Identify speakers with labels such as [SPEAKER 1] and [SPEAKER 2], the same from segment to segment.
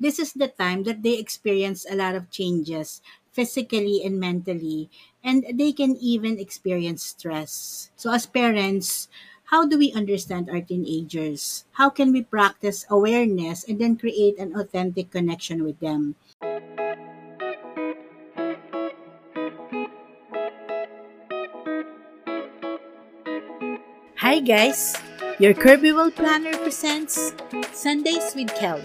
[SPEAKER 1] this is the time that they experience a lot of changes physically and mentally, and they can even experience stress. So, as parents, how do we understand our teenagers? How can we practice awareness and then create an authentic connection with them? Hi guys! Your Kirby World Planner presents Sundays with Kelly,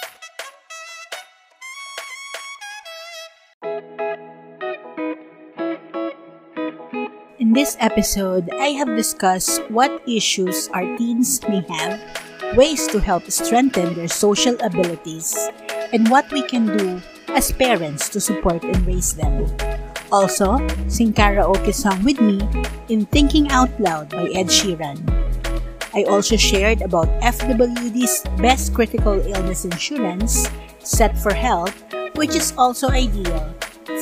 [SPEAKER 1] In this episode, I have discussed what issues our teens may have, ways to help strengthen their social abilities, and what we can do as parents to support and raise them. Also, sing karaoke song with me in Thinking Out Loud by Ed Sheeran. I also shared about FWD's best critical illness insurance, Set for Health, which is also ideal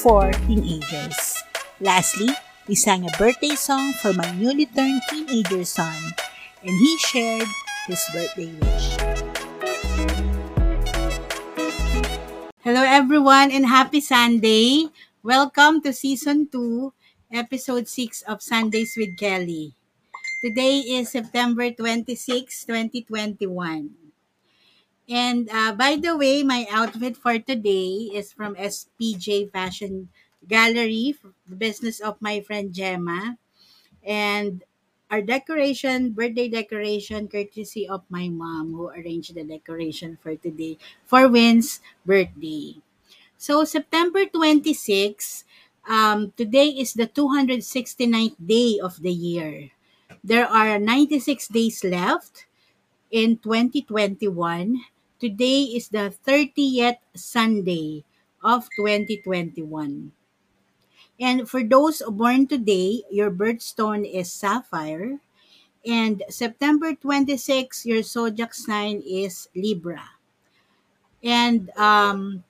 [SPEAKER 1] for teenagers. Lastly, we sang a birthday song for my newly turned teenager son, and he shared his birthday wish. Hello, everyone, and happy Sunday! Welcome to Season 2, Episode 6 of Sundays with Kelly. Today is September 26, 2021. And uh, by the way, my outfit for today is from SPJ Fashion Gallery, the business of my friend Gemma. And our decoration, birthday decoration, courtesy of my mom who arranged the decoration for today for Win's birthday. So September 26, um, today is the 269th day of the year. There are 96 days left in 2021. Today is the 30th Sunday of 2021. And for those born today, your birthstone is sapphire. And September 26, your zodiac sign is Libra. And um,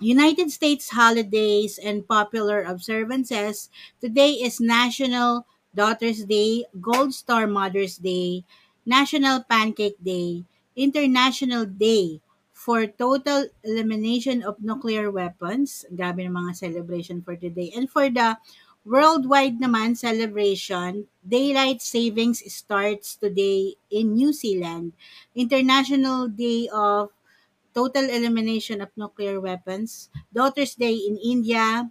[SPEAKER 1] United States holidays and popular observances. Today is National Daughters Day, Gold Star Mother's Day, National Pancake Day, International Day for Total Elimination of Nuclear Weapons. Grabe ng mga celebration for today. And for the worldwide naman celebration, Daylight Savings starts today in New Zealand. International Day of Total Elimination of Nuclear Weapons. Daughter's Day in India.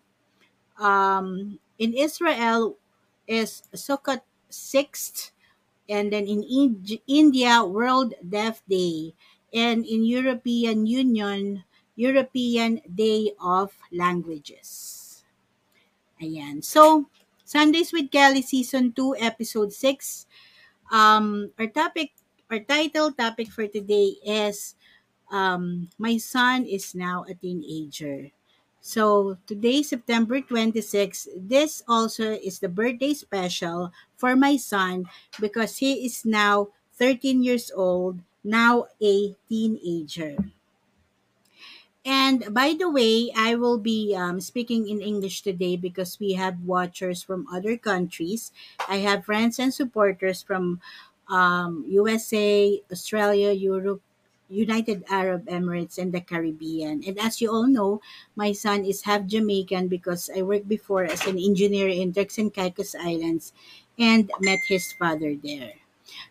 [SPEAKER 1] Um, in Israel is Sukkot 6th and then in Ind- India World Deaf Day and in European Union European Day of Languages. Ayan. So, Sundays with Kelly Season 2 Episode 6. Um our topic our title topic for today is um my son is now a teenager. So, today, September 26, this also is the birthday special for my son because he is now 13 years old, now a teenager. And by the way, I will be um, speaking in English today because we have watchers from other countries. I have friends and supporters from um, USA, Australia, Europe, United Arab Emirates, and the Caribbean. And as you all know, my son is half Jamaican because I worked before as an engineer in Turks and Caicos Islands and met his father there.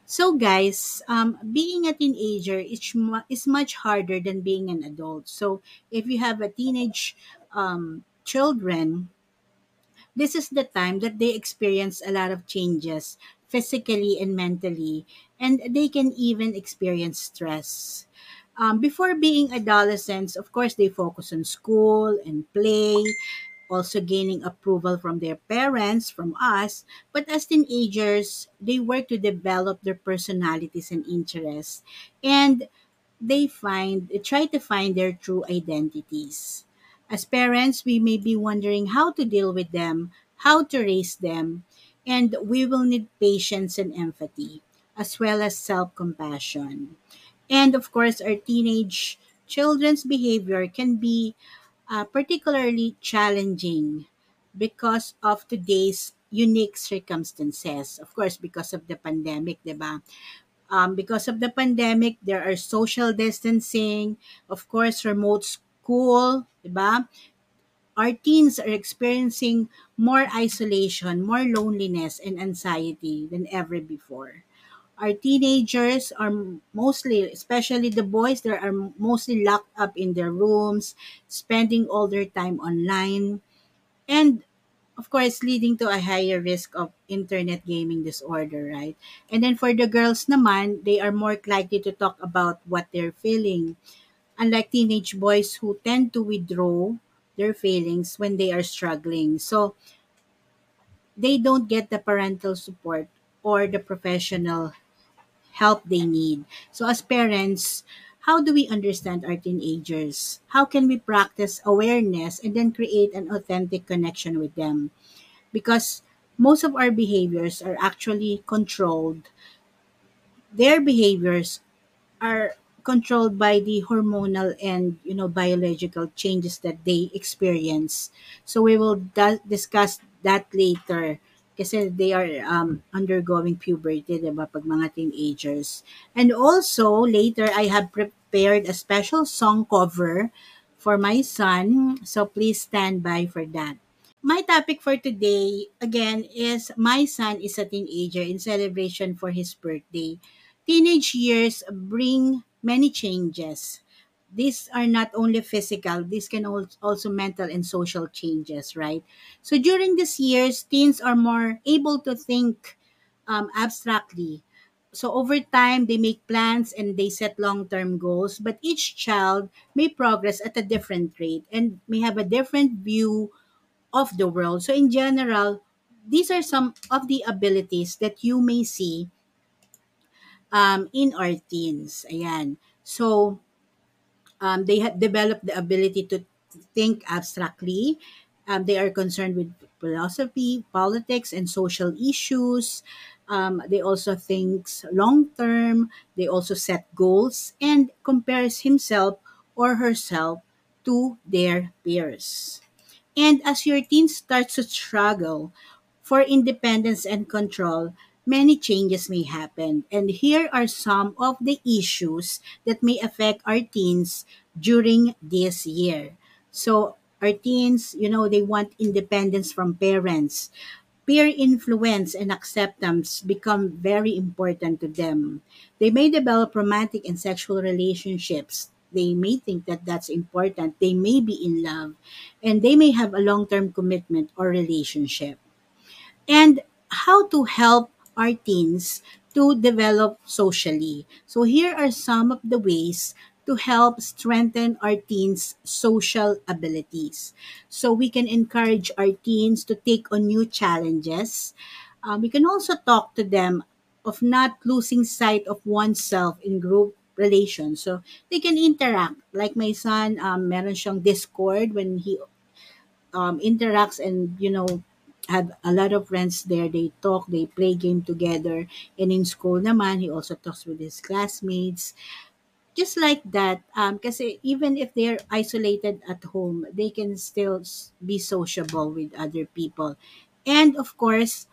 [SPEAKER 1] So, guys, um, being a teenager is, is much harder than being an adult. So, if you have a teenage um, children, this is the time that they experience a lot of changes physically and mentally, and they can even experience stress. Um, before being adolescents, of course, they focus on school and play, also gaining approval from their parents, from us. But as teenagers, they work to develop their personalities and interests. And they find they try to find their true identities. As parents, we may be wondering how to deal with them, how to raise them, And we will need patience and empathy, as well as self compassion. And of course, our teenage children's behavior can be uh, particularly challenging because of today's unique circumstances. Of course, because of the pandemic, diba? Um, because of the pandemic, there are social distancing, of course, remote school, diba? Our teens are experiencing more isolation, more loneliness, and anxiety than ever before. Our teenagers are mostly, especially the boys, they are mostly locked up in their rooms, spending all their time online, and of course, leading to a higher risk of internet gaming disorder, right? And then for the girls naman, they are more likely to talk about what they're feeling, unlike teenage boys who tend to withdraw their feelings when they are struggling. So they don't get the parental support or the professional help they need. So, as parents, how do we understand our teenagers? How can we practice awareness and then create an authentic connection with them? Because most of our behaviors are actually controlled. Their behaviors are controlled by the hormonal and you know biological changes that they experience so we will discuss that later kasi they are um, undergoing puberty diba pag mga teenagers and also later I have prepared a special song cover for my son so please stand by for that my topic for today, again, is my son is a teenager in celebration for his birthday. Teenage years bring many changes. These are not only physical, these can al- also mental and social changes, right? So during these years, teens are more able to think um, abstractly. So over time, they make plans and they set long-term goals, but each child may progress at a different rate and may have a different view of the world. So in general, these are some of the abilities that you may see um, in our teens. Ayan. So um, they have developed the ability to think abstractly. Um, they are concerned with philosophy, politics, and social issues. Um, they also think long term. They also set goals and compares himself or herself to their peers. And as your teen starts to struggle for independence and control, many changes may happen. And here are some of the issues that may affect our teens during this year. So, our teens, you know, they want independence from parents. Peer influence and acceptance become very important to them. They may develop romantic and sexual relationships. They may think that that's important. They may be in love and they may have a long term commitment or relationship and how to help our teens to develop socially. So, here are some of the ways to help strengthen our teens' social abilities. So, we can encourage our teens to take on new challenges. Um, we can also talk to them of not losing sight of oneself in group relations. So, they can interact. Like my son, um, meron siyang Discord when he um, interacts and you know had a lot of friends there. They talk they play game together. And in school naman he also talks with his classmates. Just like that um kasi even if they're isolated at home they can still be sociable with other people. And of course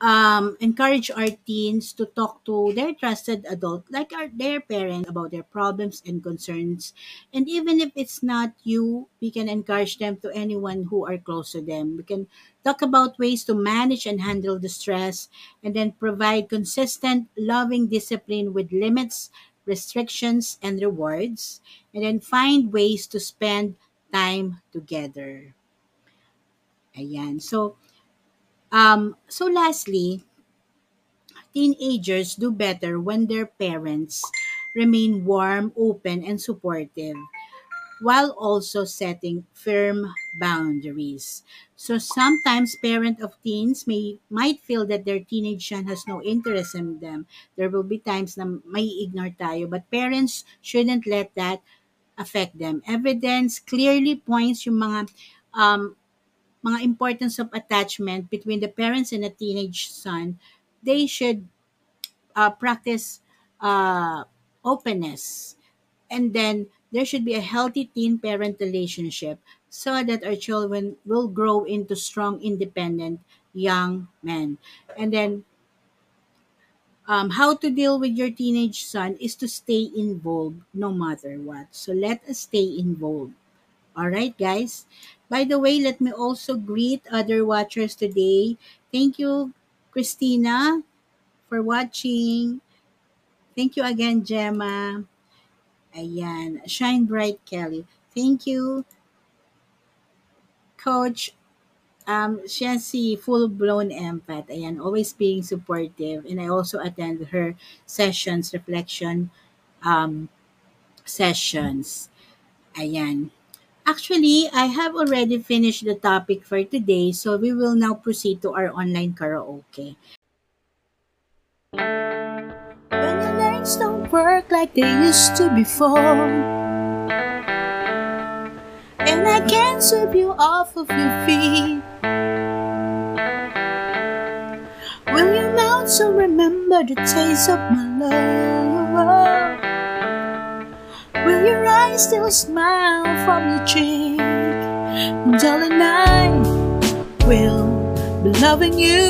[SPEAKER 1] um, encourage our teens to talk to their trusted adult, like our, their parents, about their problems and concerns. And even if it's not you, we can encourage them to anyone who are close to them. We can talk about ways to manage and handle the stress, and then provide consistent, loving discipline with limits, restrictions, and rewards, and then find ways to spend time together. Ayan. So, um, so lastly, Teenagers do better when their parents remain warm, open, and supportive while also setting firm boundaries. So sometimes parent of teens may might feel that their teenage son has no interest in them. There will be times na may ignore tayo, but parents shouldn't let that affect them. Evidence clearly points yung mga um,
[SPEAKER 2] mga importance of attachment between the parents and a teenage son, they should uh, practice uh, openness. And then there should be a healthy teen parent relationship so that our children will grow into strong, independent young men. And then um, how to deal with your teenage son is to stay involved no matter what. So let us stay involved. All right, guys. By the way, let me also greet other watchers today. Thank you, Christina, for watching. Thank you again, Gemma. Ayan. Shine Bright Kelly. Thank you, Coach um, siya si full-blown empath. Ayan, always being supportive. And I also attend her sessions, reflection um, sessions. Ayan. Actually, I have already finished the topic for today, so we will now proceed to our online karaoke.
[SPEAKER 1] When don't work like they used to before, and I can't sweep you off of your feet. Will your mouth still remember the taste of my love? Eyes still smile from your cheek? Darling, I will be loving you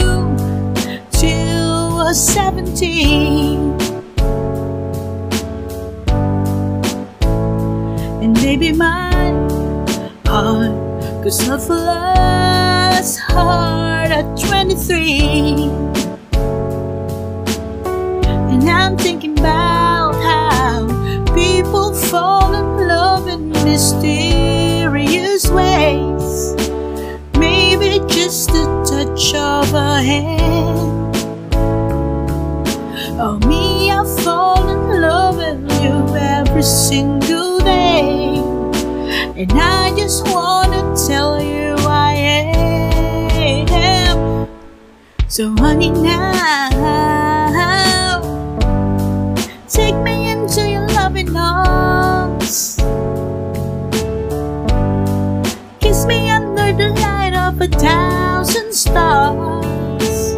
[SPEAKER 1] till we're 17. And maybe my heart could suffer less hard at 23. And I'm thinking about people fall in love in mysterious ways. Maybe just a touch of a hand. Oh, me, I fall in love with you every single day. And I just wanna tell you I am. So, honey, now thousand stars.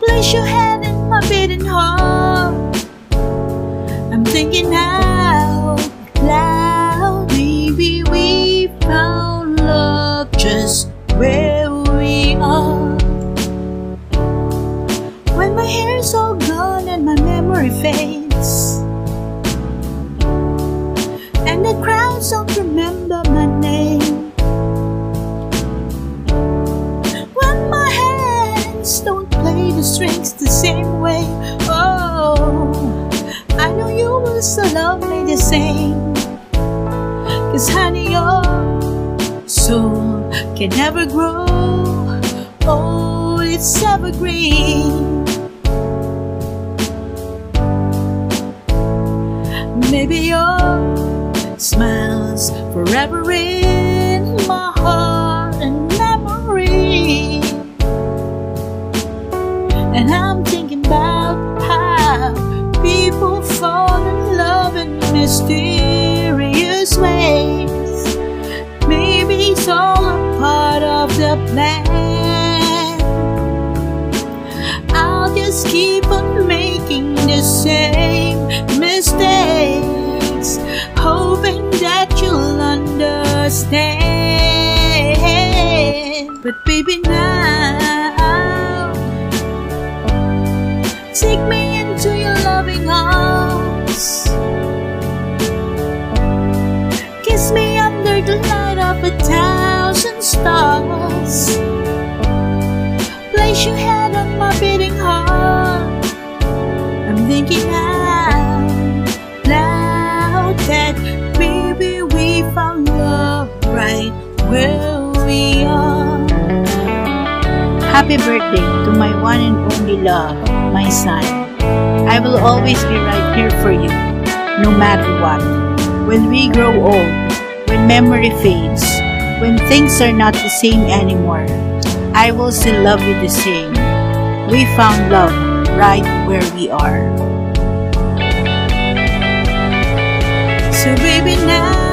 [SPEAKER 1] Place your head in my beating heart. I'm thinking out loud. Maybe we found love just where we are. When my hair's all gone and my memory fades, strings the same way, oh, I know you will still love me the same. Cause honey, your soul can never grow. Oh, it's evergreen. Maybe your smiles forever in mysterious ways. Maybe it's all a part of the plan. I'll just keep on making the same mistakes, hoping that you'll understand. But baby, now take me into your loving arms. Stars. Place your head on my beating heart. I'm thinking out loud that maybe we found love right where we are.
[SPEAKER 2] Happy birthday to my one and only love, my son. I will always be right here for you, no matter what. When we grow old, when memory fades, when things are not the same anymore, I will still love you the same. We found love right where we are.
[SPEAKER 1] So baby now,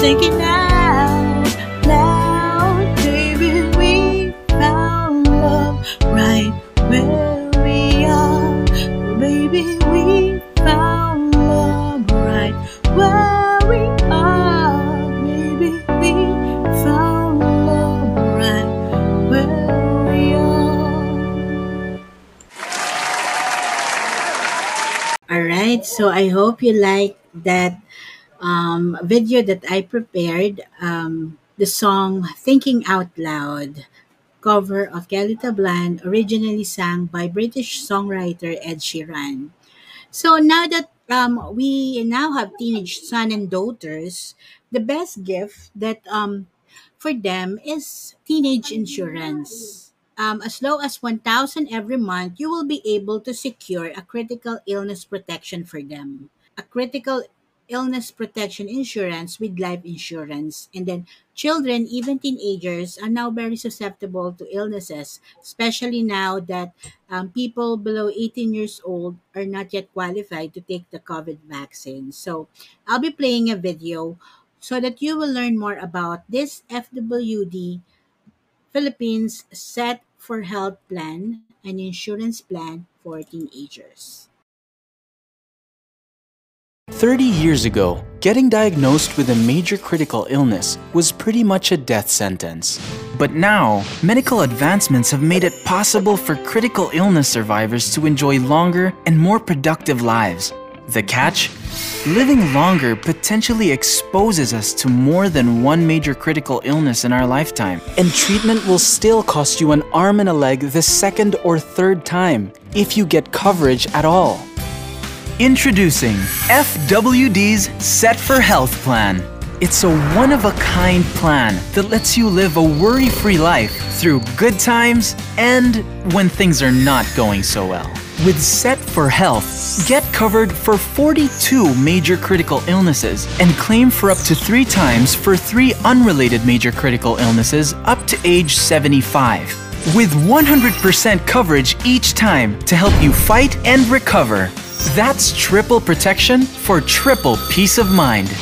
[SPEAKER 3] thinking out loud, baby, we found love right where we are. Baby, we found love right where we are. Baby, we found love right where we are.
[SPEAKER 1] All right, so I hope you like that um, video that I prepared. Um, the song "Thinking Out Loud," cover of Kelly Tablan, originally sung by British songwriter Ed Sheeran. So now that um, we now have teenage son and daughters, the best gift that um, for them is teenage insurance. Um, as low as 1000 every month, you will be able to secure a critical illness protection for them. A critical illness protection insurance with life insurance. And then children, even teenagers, are now very susceptible to illnesses, especially now that um, people below 18 years old are not yet qualified to take the COVID vaccine. So I'll be playing a video so that you will learn more about this FWD Philippines Set for Health Plan, an insurance plan for teenagers.
[SPEAKER 4] 30 years ago, getting diagnosed with a major critical illness was pretty much a death sentence. But now, medical advancements have made it possible for critical illness survivors to enjoy longer and more productive lives. The catch? Living longer potentially exposes us to more than one major critical illness in our lifetime. And treatment will still cost you an arm and a leg the second or third time, if you get coverage at all. Introducing FWD's Set for Health Plan. It's a one of a kind plan that lets you live a worry free life through good times and when things are not going so well. With Set for Health, get covered for 42 major critical illnesses and claim for up to three times for three unrelated major critical illnesses up to age 75 with 100% coverage each time to help you fight and recover. That's triple protection for triple peace of mind.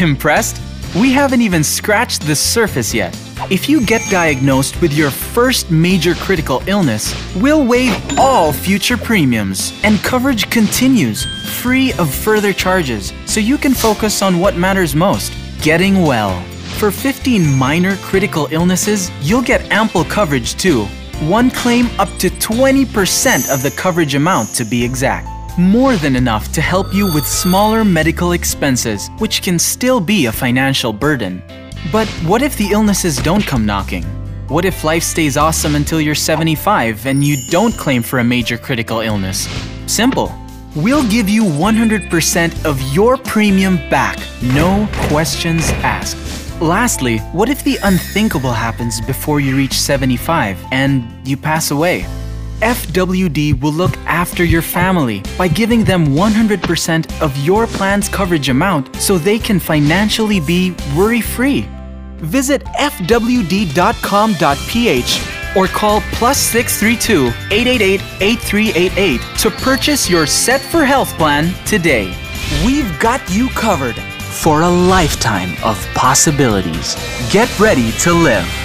[SPEAKER 4] Impressed? We haven't even scratched the surface yet. If you get diagnosed with your first major critical illness, we'll waive all future premiums and coverage continues free of further charges so you can focus on what matters most getting well. For 15 minor critical illnesses, you'll get ample coverage too. One claim up to 20% of the coverage amount to be exact. More than enough to help you with smaller medical expenses, which can still be a financial burden. But what if the illnesses don't come knocking? What if life stays awesome until you're 75 and you don't claim for a major critical illness? Simple. We'll give you 100% of your premium back, no questions asked. Lastly, what if the unthinkable happens before you reach 75 and you pass away? FWD will look after your family by giving them 100% of your plan's coverage amount so they can financially be worry free. Visit fwd.com.ph or call plus 632 888 8388 to purchase your Set for Health plan today. We've got you covered for a lifetime of possibilities. Get ready to live.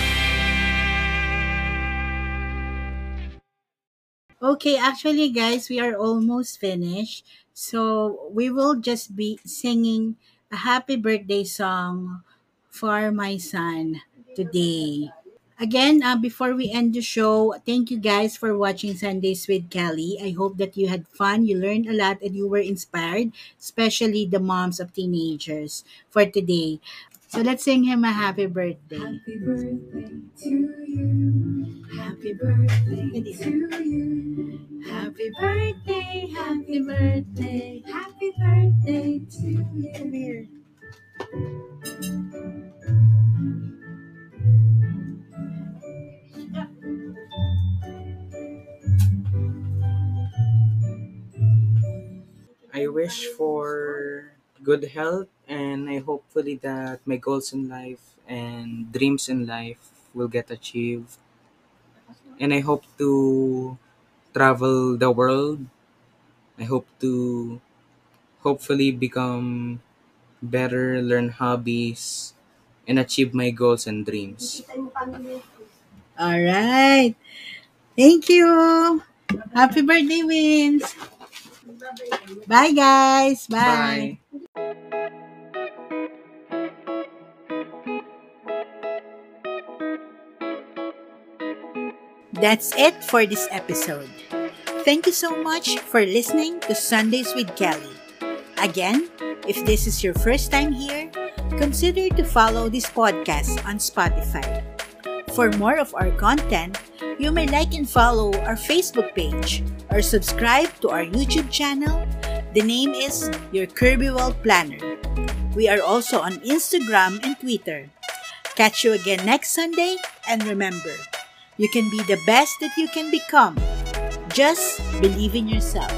[SPEAKER 1] Okay, actually, guys, we are almost finished. So we will just be singing a happy birthday song for my son today. Again, uh, before we end the show, thank you guys for watching Sundays with Kelly. I hope that you had fun, you learned a lot, and you were inspired, especially the moms of teenagers for today. So let's sing him a happy birthday.
[SPEAKER 5] Happy birthday to you. Happy birthday to you. Happy birthday, happy birthday, happy birthday to you.
[SPEAKER 1] Come here.
[SPEAKER 6] I wish for good health and I hopefully that my goals in life and dreams in life will get achieved and I hope to travel the world. I hope to hopefully become better, learn hobbies, and achieve my goals and dreams.
[SPEAKER 7] All right. Thank you. Happy birthday, Wins. Bye, guys. Bye.
[SPEAKER 6] Bye.
[SPEAKER 1] That's it for this episode. Thank you so much for listening to Sundays with Kelly. Again, if this is your first time here, consider to follow this podcast on Spotify. For more of our content, you may like and follow our Facebook page or subscribe to our YouTube channel. The name is Your Kirby World Planner. We are also on Instagram and Twitter. Catch you again next Sunday and remember, you can be the best that you can become. Just believe in yourself.